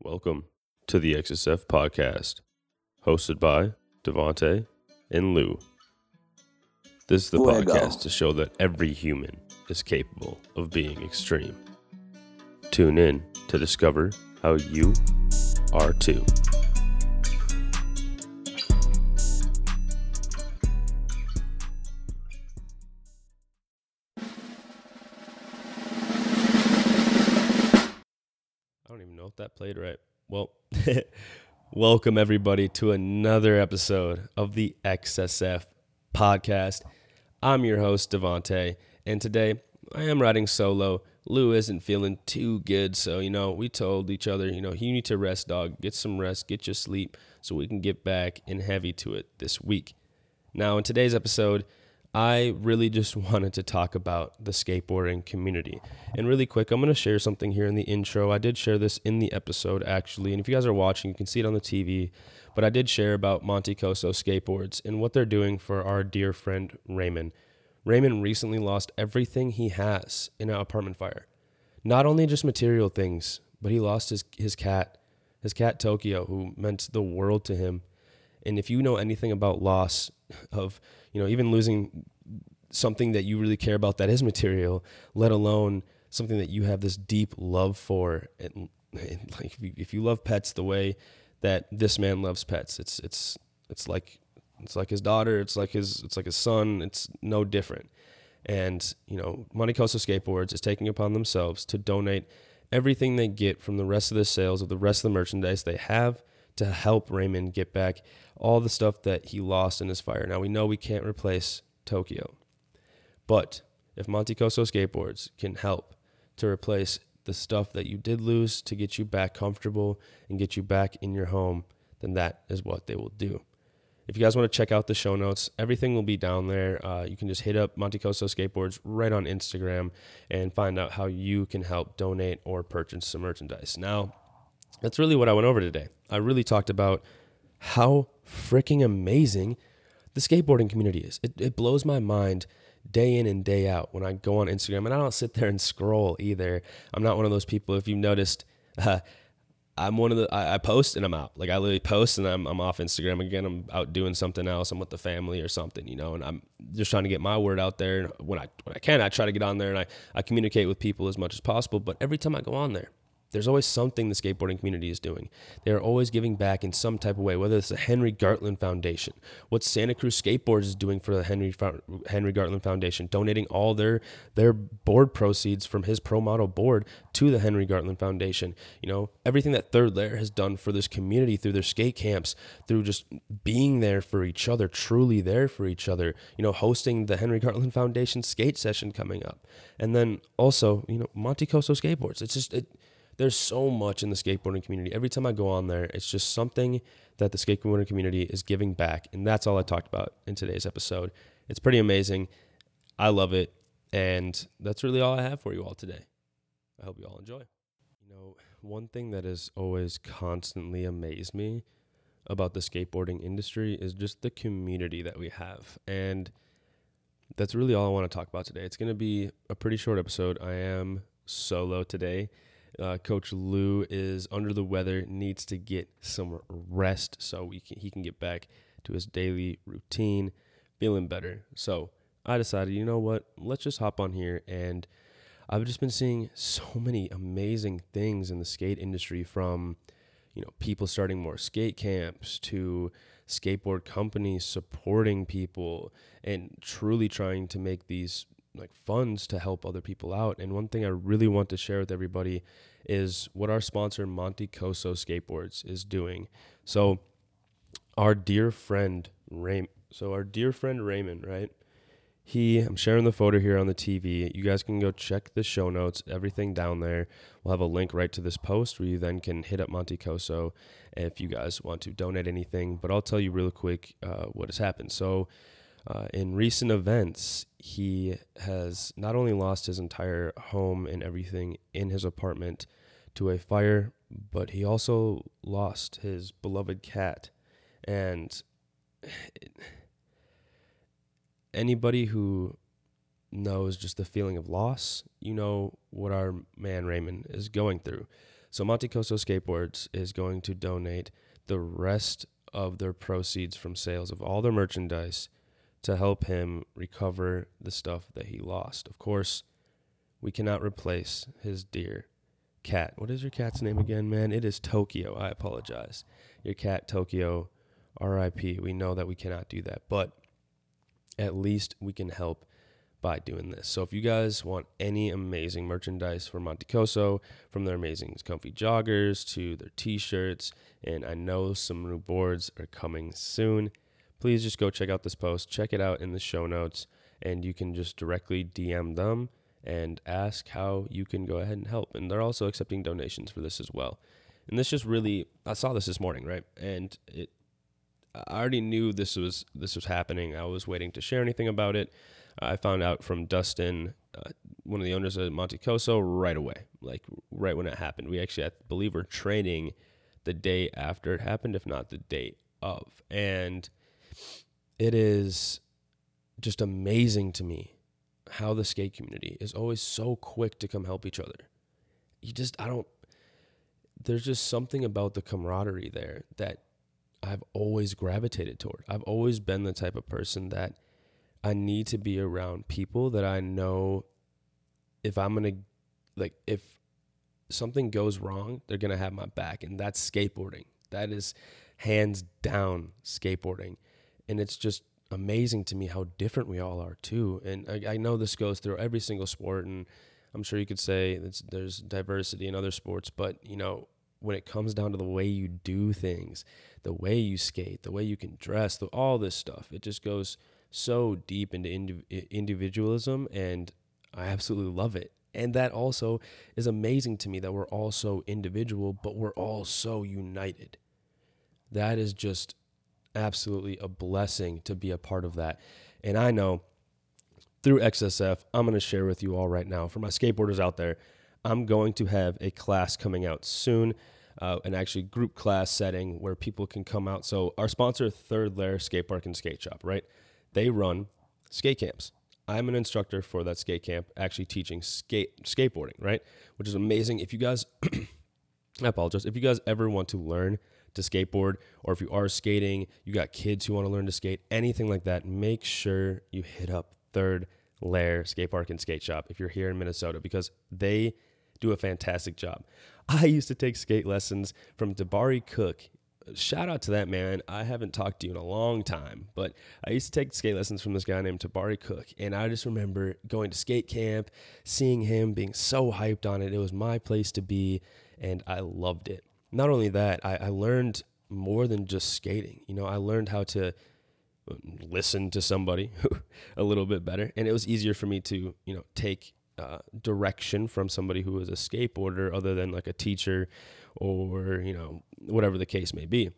Welcome to the XSF podcast, hosted by Devonte and Lou. This is the Fuego. podcast to show that every human is capable of being extreme. Tune in to discover how you are too. That played right. Well, welcome everybody to another episode of the XSF podcast. I'm your host, Devonte, and today I am riding solo. Lou isn't feeling too good, so you know, we told each other, you know, you need to rest, dog. Get some rest, get your sleep, so we can get back in heavy to it this week. Now, in today's episode, I really just wanted to talk about the skateboarding community. And really quick, I'm going to share something here in the intro. I did share this in the episode actually. And if you guys are watching, you can see it on the TV. But I did share about Monte Coso skateboards and what they're doing for our dear friend Raymond. Raymond recently lost everything he has in an apartment fire. Not only just material things, but he lost his, his cat, his cat Tokyo, who meant the world to him. And if you know anything about loss of, you know, even losing something that you really care about that is material, let alone something that you have this deep love for, and, and like if you, love pets the way that this man loves pets, it's it's it's like it's like his daughter, it's like his it's like his son, it's no different. And you know, Monte Coso Skateboards is taking upon themselves to donate everything they get from the rest of the sales of the rest of the merchandise they have to help Raymond get back all the stuff that he lost in his fire. Now we know we can't replace Tokyo, but if Monte Coso Skateboards can help to replace the stuff that you did lose to get you back comfortable and get you back in your home, then that is what they will do. If you guys want to check out the show notes, everything will be down there. Uh, you can just hit up Monte Coso Skateboards right on Instagram and find out how you can help donate or purchase some merchandise. Now, that's really what I went over today. I really talked about how freaking amazing the skateboarding community is. It, it blows my mind day in and day out when I go on Instagram, and I don't sit there and scroll either. I'm not one of those people. If you've noticed, uh, I'm one of the I, I post and I'm out. Like I literally post and I'm I'm off Instagram again. I'm out doing something else. I'm with the family or something, you know. And I'm just trying to get my word out there. And when I when I can, I try to get on there and I I communicate with people as much as possible. But every time I go on there, there's always something the skateboarding community is doing. They're always giving back in some type of way, whether it's the Henry Gartland Foundation, what Santa Cruz Skateboards is doing for the Henry Henry Gartland Foundation, donating all their their board proceeds from his pro model board to the Henry Gartland Foundation. You know, everything that Third Layer has done for this community through their skate camps, through just being there for each other, truly there for each other. You know, hosting the Henry Gartland Foundation skate session coming up, and then also you know Monte Coso Skateboards. It's just it there's so much in the skateboarding community. Every time I go on there, it's just something that the skateboarding community is giving back. And that's all I talked about in today's episode. It's pretty amazing. I love it. And that's really all I have for you all today. I hope you all enjoy. You know, one thing that has always constantly amazed me about the skateboarding industry is just the community that we have. And that's really all I want to talk about today. It's going to be a pretty short episode. I am solo today. Uh, Coach Lou is under the weather, needs to get some rest so can, he can get back to his daily routine, feeling better. So I decided, you know what? Let's just hop on here. And I've just been seeing so many amazing things in the skate industry from, you know, people starting more skate camps to skateboard companies supporting people and truly trying to make these like funds to help other people out. And one thing I really want to share with everybody is what our sponsor Monte Coso Skateboards is doing. So our dear friend Ray so our dear friend Raymond, right? He I'm sharing the photo here on the TV. You guys can go check the show notes, everything down there. We'll have a link right to this post where you then can hit up Monte Coso if you guys want to donate anything. But I'll tell you real quick uh, what has happened. So uh, in recent events, he has not only lost his entire home and everything in his apartment to a fire, but he also lost his beloved cat. And anybody who knows just the feeling of loss, you know what our man Raymond is going through. So Monte Coso Skateboards is going to donate the rest of their proceeds from sales of all their merchandise to help him recover the stuff that he lost. Of course, we cannot replace his dear cat. What is your cat's name again, man? It is Tokyo. I apologize. Your cat, Tokyo, RIP. We know that we cannot do that, but at least we can help by doing this. So if you guys want any amazing merchandise for Monte Coso, from their amazing comfy joggers to their t-shirts, and I know some new boards are coming soon, please just go check out this post, check it out in the show notes, and you can just directly DM them and ask how you can go ahead and help. And they're also accepting donations for this as well. And this just really I saw this this morning, right? And it I already knew this was this was happening. I was waiting to share anything about it. I found out from Dustin, uh, one of the owners of Monte Coso, right away, like right when it happened. We actually, I believe, were training the day after it happened, if not the day of. And it is just amazing to me how the skate community is always so quick to come help each other. You just, I don't, there's just something about the camaraderie there that I've always gravitated toward. I've always been the type of person that I need to be around people that I know if I'm going to, like, if something goes wrong, they're going to have my back. And that's skateboarding. That is hands down skateboarding. And it's just amazing to me how different we all are, too. And I, I know this goes through every single sport. And I'm sure you could say there's diversity in other sports, but, you know, when it comes down to the way you do things, the way you skate, the way you can dress, the, all this stuff, it just goes so deep into indiv- individualism, and I absolutely love it. And that also is amazing to me that we're all so individual, but we're all so united. That is just absolutely a blessing to be a part of that. And I know through XSF, I'm going to share with you all right now for my skateboarders out there. I'm going to have a class coming out soon, uh, an actually group class setting where people can come out. So, our sponsor, Third Layer Skate Park and Skate Shop, right? They run skate camps. I'm an instructor for that skate camp, actually teaching skate skateboarding, right? Which is amazing. If you guys, I apologize, if you guys ever want to learn to skateboard, or if you are skating, you got kids who want to learn to skate, anything like that, make sure you hit up Third Layer Skate Park and Skate Shop if you're here in Minnesota because they do a fantastic job. I used to take skate lessons from Tabari Cook shout out to that man. I haven't talked to you in a long time, but I used to take skate lessons from this guy named Tabari Cook, and I just remember going to skate camp, seeing him being so hyped on it. It was my place to be, and I loved it. Not only that, I, I learned more than just skating. You know, I learned how to um, listen to somebody a little bit better, and it was easier for me to you know take uh, direction from somebody who was a skateboarder other than like a teacher or you know whatever the case may be.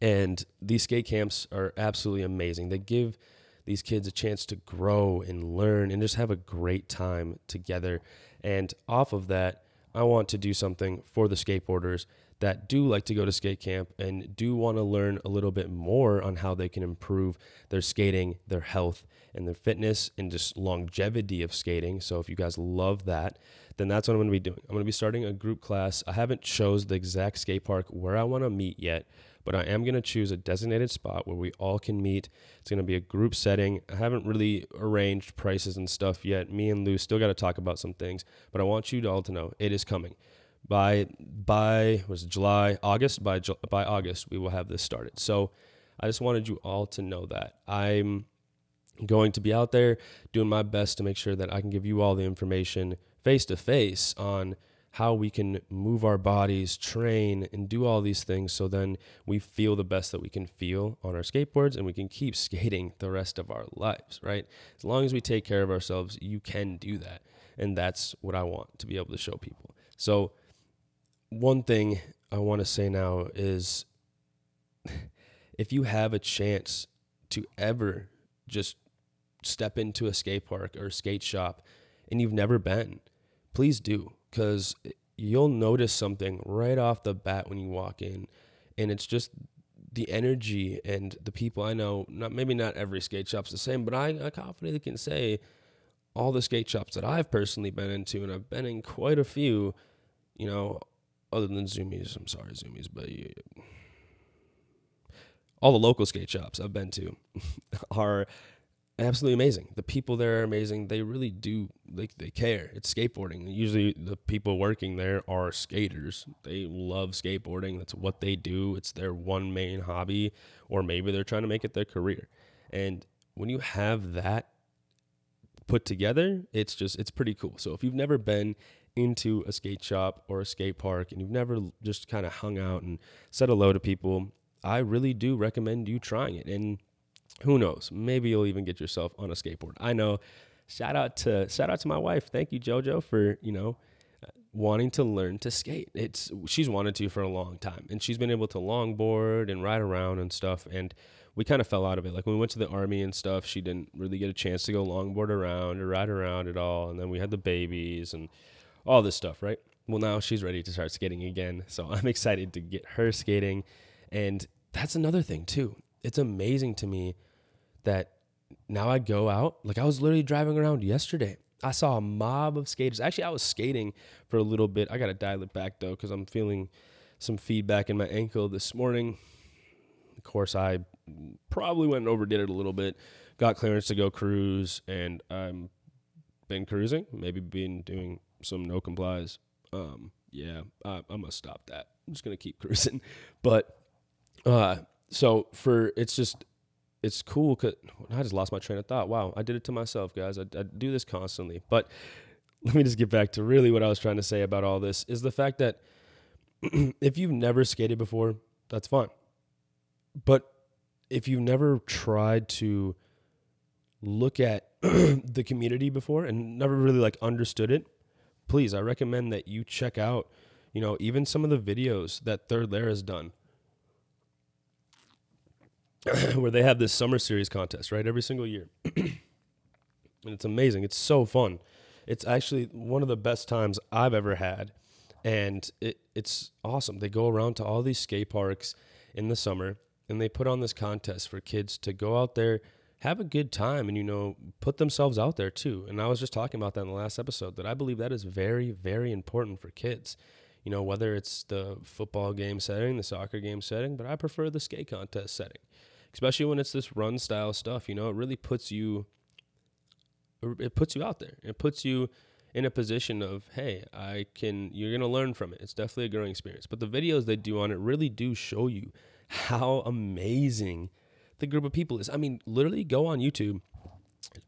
And these skate camps are absolutely amazing. They give these kids a chance to grow and learn and just have a great time together. And off of that i want to do something for the skateboarders that do like to go to skate camp and do want to learn a little bit more on how they can improve their skating, their health, and their fitness and just longevity of skating. So if you guys love that, then that's what I'm going to be doing. I'm going to be starting a group class. I haven't chose the exact skate park where I want to meet yet, but I am going to choose a designated spot where we all can meet. It's going to be a group setting. I haven't really arranged prices and stuff yet. Me and Lou still got to talk about some things, but I want you all to know it is coming. By by was July, August, by by August we will have this started. So I just wanted you all to know that. I'm going to be out there doing my best to make sure that I can give you all the information face to face on how we can move our bodies, train, and do all these things so then we feel the best that we can feel on our skateboards and we can keep skating the rest of our lives, right? As long as we take care of ourselves, you can do that. And that's what I want to be able to show people. So, one thing I want to say now is if you have a chance to ever just step into a skate park or skate shop and you've never been, please do because you'll notice something right off the bat when you walk in. And it's just the energy and the people I know, not maybe not every skate shop's the same, but I, I confidently can say all the skate shops that I've personally been into, and I've been in quite a few, you know, other than Zoomies. I'm sorry, Zoomies, but all the local skate shops I've been to are absolutely amazing. The people there are amazing. They really do like they care. It's skateboarding. Usually the people working there are skaters. They love skateboarding. That's what they do. It's their one main hobby or maybe they're trying to make it their career. And when you have that put together, it's just it's pretty cool. So if you've never been into a skate shop or a skate park and you've never just kind of hung out and said hello to people, I really do recommend you trying it. And who knows? Maybe you'll even get yourself on a skateboard. I know. Shout out to shout out to my wife. Thank you, JoJo, for you know wanting to learn to skate. It's she's wanted to for a long time, and she's been able to longboard and ride around and stuff. And we kind of fell out of it. Like when we went to the army and stuff, she didn't really get a chance to go longboard around or ride around at all. And then we had the babies and all this stuff, right? Well, now she's ready to start skating again. So I'm excited to get her skating. And that's another thing, too. It's amazing to me that now I go out. Like I was literally driving around yesterday. I saw a mob of skaters. Actually, I was skating for a little bit. I got to dial it back though because I'm feeling some feedback in my ankle this morning. Of course, I probably went and overdid it a little bit. Got clearance to go cruise, and I'm been cruising. Maybe been doing some no complies. Um, yeah, I, I must stop that. I'm just gonna keep cruising. But uh, so for it's just it's cool because I just lost my train of thought. Wow, I did it to myself, guys. I, I do this constantly. But let me just get back to really what I was trying to say about all this is the fact that if you've never skated before, that's fine. But if you've never tried to look at the community before and never really like understood it, please, I recommend that you check out, you know, even some of the videos that Third Layer has done where they have this summer series contest, right? Every single year. and it's amazing. It's so fun. It's actually one of the best times I've ever had. And it, it's awesome. They go around to all these skate parks in the summer and they put on this contest for kids to go out there, have a good time, and, you know, put themselves out there too. And I was just talking about that in the last episode that I believe that is very, very important for kids you know, whether it's the football game setting, the soccer game setting, but I prefer the skate contest setting especially when it's this run style stuff. You know, it really puts you it puts you out there. It puts you in a position of, hey, I can you're gonna learn from it. It's definitely a growing experience. But the videos they do on it really do show you how amazing the group of people is. I mean, literally go on YouTube,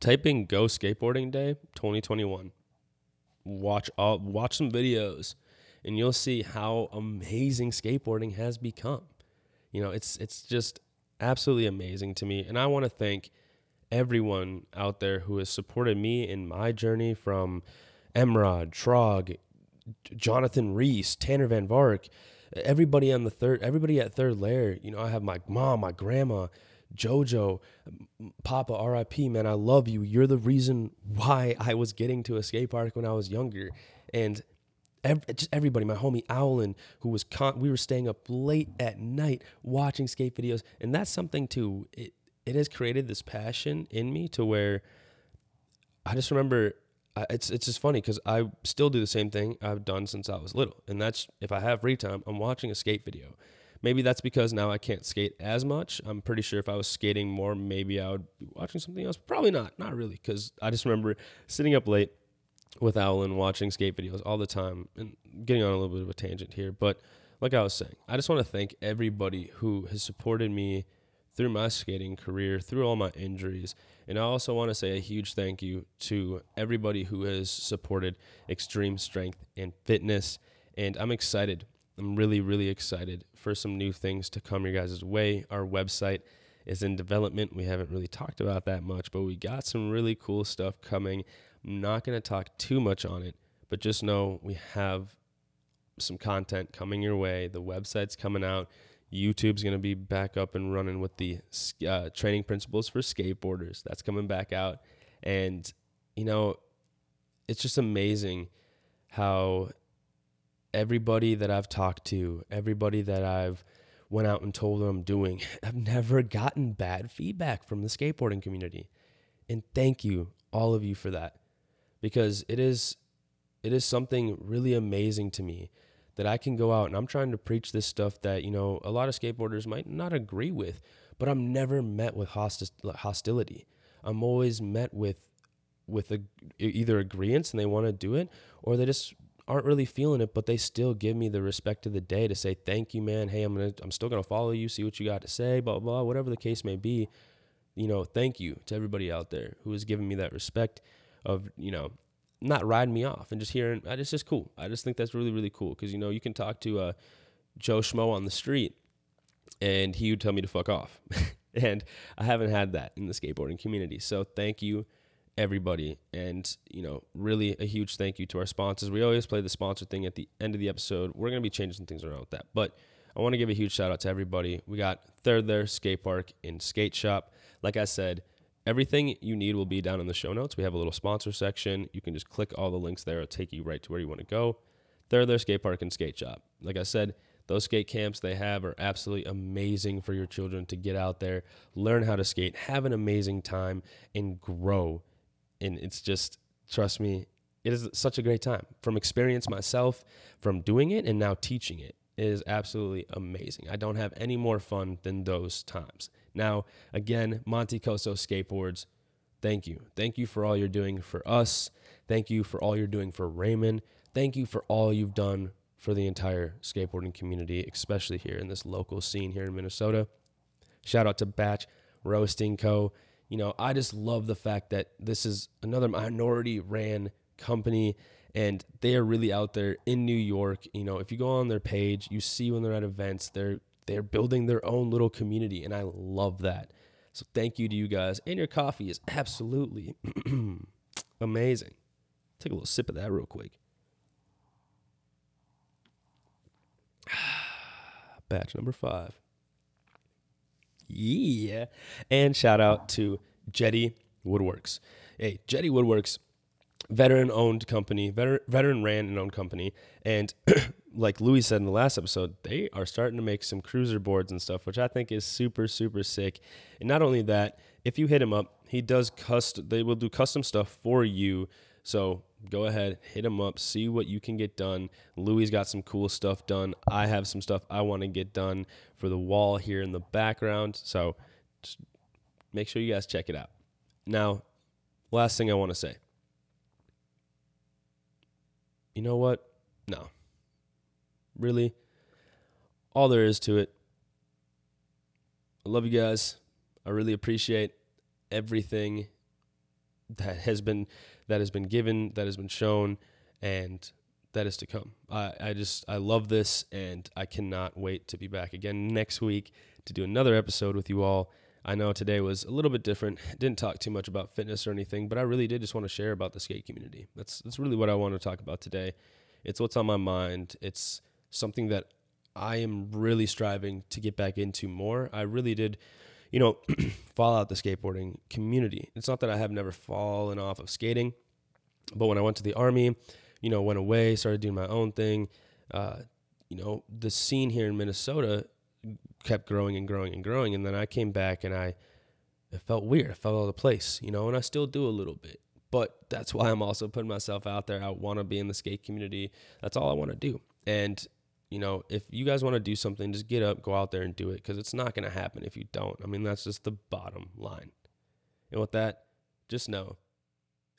type in Go Skateboarding Day 2021. Watch all watch some videos and you'll see how amazing skateboarding has become. You know, it's it's just absolutely amazing to me. And I want to thank everyone out there who has supported me in my journey from Emrod, Trog, Jonathan Reese, Tanner Van Vark, everybody on the third, everybody at Third Layer. You know, I have my mom, my grandma, Jojo, Papa, RIP, man, I love you. You're the reason why I was getting to a skate park when I was younger. And Every, just everybody, my homie Owlin, who was con- we were staying up late at night watching skate videos, and that's something too. It it has created this passion in me to where I just remember it's it's just funny because I still do the same thing I've done since I was little, and that's if I have free time, I'm watching a skate video. Maybe that's because now I can't skate as much. I'm pretty sure if I was skating more, maybe I would be watching something else. Probably not, not really, because I just remember sitting up late with Owlin watching skate videos all the time and getting on a little bit of a tangent here. But like I was saying, I just want to thank everybody who has supported me through my skating career, through all my injuries. And I also want to say a huge thank you to everybody who has supported extreme strength and fitness. And I'm excited. I'm really, really excited for some new things to come your guys' way. Our website is in development. We haven't really talked about that much, but we got some really cool stuff coming. I'm not going to talk too much on it, but just know we have some content coming your way. The website's coming out. YouTube's going to be back up and running with the uh, training principles for skateboarders. That's coming back out. And, you know, it's just amazing how everybody that I've talked to, everybody that I've went out and told them I'm doing, I've never gotten bad feedback from the skateboarding community. And thank you, all of you, for that because it is it is something really amazing to me that I can go out and I'm trying to preach this stuff that, you know, a lot of skateboarders might not agree with, but I'm never met with hosti- hostility. I'm always met with with a, either agreements and they want to do it or they just aren't really feeling it, but they still give me the respect of the day to say thank you, man. Hey, I'm gonna I'm still gonna follow you, see what you got to say, blah blah, blah whatever the case may be. You know, thank you to everybody out there who has given me that respect of you know not riding me off and just hearing. It's just cool. I just think that's really really cool because you know you can talk to uh, Joe Schmo on the street and he would tell me to fuck off, and I haven't had that in the skateboarding community. So thank you everybody. And, you know, really a huge thank you to our sponsors. We always play the sponsor thing at the end of the episode. We're going to be changing some things around with that. But I want to give a huge shout out to everybody. We got Third Layer Skate Park in Skate Shop. Like I said, everything you need will be down in the show notes. We have a little sponsor section. You can just click all the links there. It'll take you right to where you want to go. Third Layer Skate Park and Skate Shop. Like I said, those skate camps they have are absolutely amazing for your children to get out there, learn how to skate, have an amazing time, and grow and it's just trust me it is such a great time from experience myself from doing it and now teaching it. It is absolutely amazing. I don't have any more fun than those times. Now, again, Monte Coso Skateboards, thank you. Thank you for all you're doing for us. Thank you for all you're doing for Raymond. Thank you for all you've done for the entire skateboarding community, especially here in this local scene here in Minnesota. Shout out to Batch Roasting Co you know, I just love the fact that this is another minority ran company and they are really out there in New York. You know, if you go on their page, you see when they're at events, they're they're building their own little community and I love that. So thank you to you guys. And your coffee is absolutely amazing. Take a little sip of that real quick. Batch number 5. Yeah. And shout out to Jetty Woodworks. Hey, Jetty Woodworks, veteran owned company, veteran ran and owned company. And like Louis said in the last episode, they are starting to make some cruiser boards and stuff, which I think is super, super sick. And not only that, if you hit him up, he does custom, they will do custom stuff for you. So go ahead, hit him up, see what you can get done. Louis got some cool stuff done. I have some stuff I want to get done for the wall here in the background. So just make sure you guys check it out. Now, last thing I want to say. You know what? No. Really, all there is to it. I love you guys. I really appreciate everything that has been that has been given, that has been shown, and that is to come. I, I just I love this and I cannot wait to be back again next week to do another episode with you all. I know today was a little bit different. Didn't talk too much about fitness or anything, but I really did just want to share about the skate community. That's that's really what I want to talk about today. It's what's on my mind. It's something that I am really striving to get back into more. I really did you know, fall out the skateboarding community. It's not that I have never fallen off of skating, but when I went to the army, you know, went away, started doing my own thing. Uh, you know, the scene here in Minnesota kept growing and growing and growing, and then I came back and I it felt weird. I felt out of place, you know, and I still do a little bit. But that's why I'm also putting myself out there. I want to be in the skate community. That's all I want to do. And you know, if you guys want to do something, just get up, go out there and do it because it's not going to happen if you don't. I mean, that's just the bottom line. And with that, just know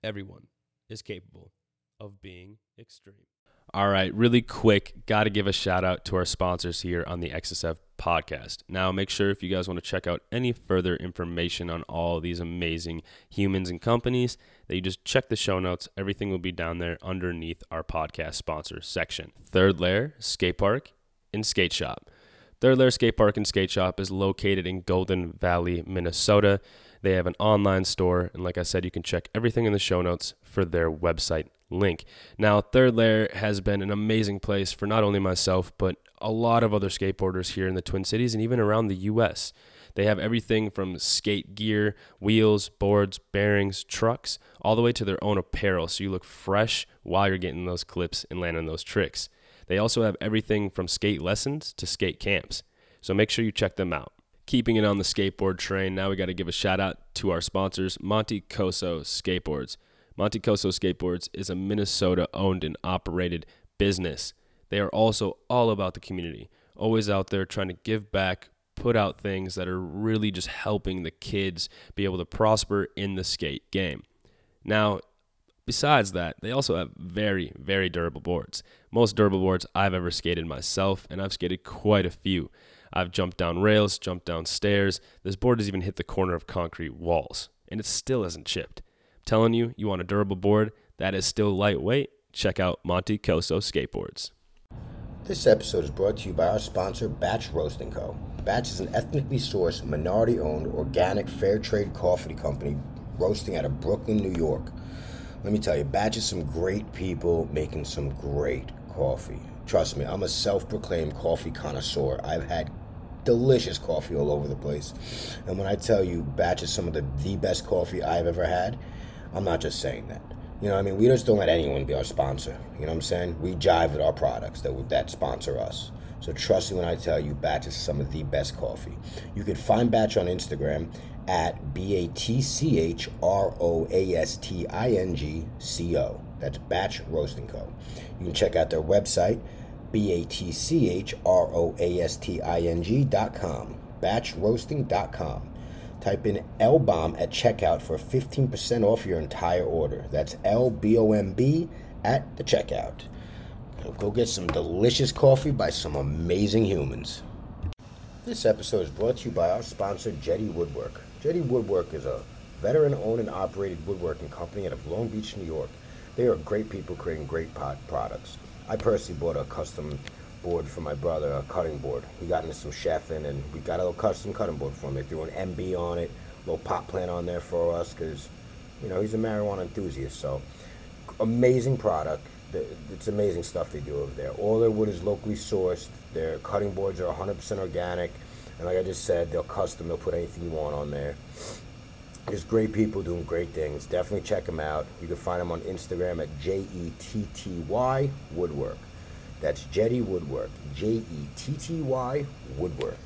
everyone is capable of being extreme. All right, really quick, got to give a shout out to our sponsors here on the XSF podcast. Now, make sure if you guys want to check out any further information on all these amazing humans and companies, that you just check the show notes. Everything will be down there underneath our podcast sponsor section. Third Layer Skate Park and Skate Shop. Third Layer Skate Park and Skate Shop is located in Golden Valley, Minnesota. They have an online store, and like I said, you can check everything in the show notes for their website link. Now, Third Layer has been an amazing place for not only myself, but a lot of other skateboarders here in the Twin Cities and even around the US. They have everything from skate gear, wheels, boards, bearings, trucks, all the way to their own apparel so you look fresh while you're getting those clips and landing those tricks. They also have everything from skate lessons to skate camps. So make sure you check them out. Keeping it on the skateboard train, now we got to give a shout out to our sponsors, Monte Coso Skateboards. Monte Coso Skateboards is a Minnesota owned and operated business. they are also all about the community, always out there trying to give back, put out things that are really just helping the kids be able to prosper in the skate game. Now, besides that, they also have very, very durable boards. Most durable boards I've ever skated myself, and I've skated quite a few. I've jumped down rails, jumped down stairs. This board has even hit the corner of concrete walls, and it still hasn't chipped. Telling you, you want a durable board that is still lightweight? Check out Monte Coso Skateboards. This episode is brought to you by our sponsor, Batch Roasting Co. Batch is an ethnically sourced, minority owned, organic, fair trade coffee company roasting out of Brooklyn, New York. Let me tell you, Batch is some great people making some great coffee. Trust me, I'm a self proclaimed coffee connoisseur. I've had delicious coffee all over the place. And when I tell you Batch is some of the, the best coffee I've ever had, I'm not just saying that. You know, I mean, we just don't let anyone be our sponsor. You know what I'm saying? We jive with our products that that sponsor us. So trust me when I tell you, Batch is some of the best coffee. You can find Batch on Instagram at B A T C H R O A S T I N G C O. That's Batch Roasting Co. You can check out their website, B A T C H R O A S T I N G dot com, batchroasting.com. Type in L bomb at checkout for 15% off your entire order. That's L B O M B at the checkout. Go get some delicious coffee by some amazing humans. This episode is brought to you by our sponsor, Jetty Woodwork. Jetty Woodwork is a veteran owned and operated woodworking company out of Long Beach, New York. They are great people creating great products. I personally bought a custom board for my brother, a cutting board. He got into some chefing, and we got a little custom cutting board for him. They threw an MB on it, a little pot plant on there for us, because, you know, he's a marijuana enthusiast. So, amazing product. It's amazing stuff they do over there. All their wood is locally sourced. Their cutting boards are 100% organic. And like I just said, they'll custom, they'll put anything you want on there. There's great people doing great things. Definitely check them out. You can find them on Instagram at J E T T Y Woodwork. That's Jetty Woodwork. J E T T Y Woodwork.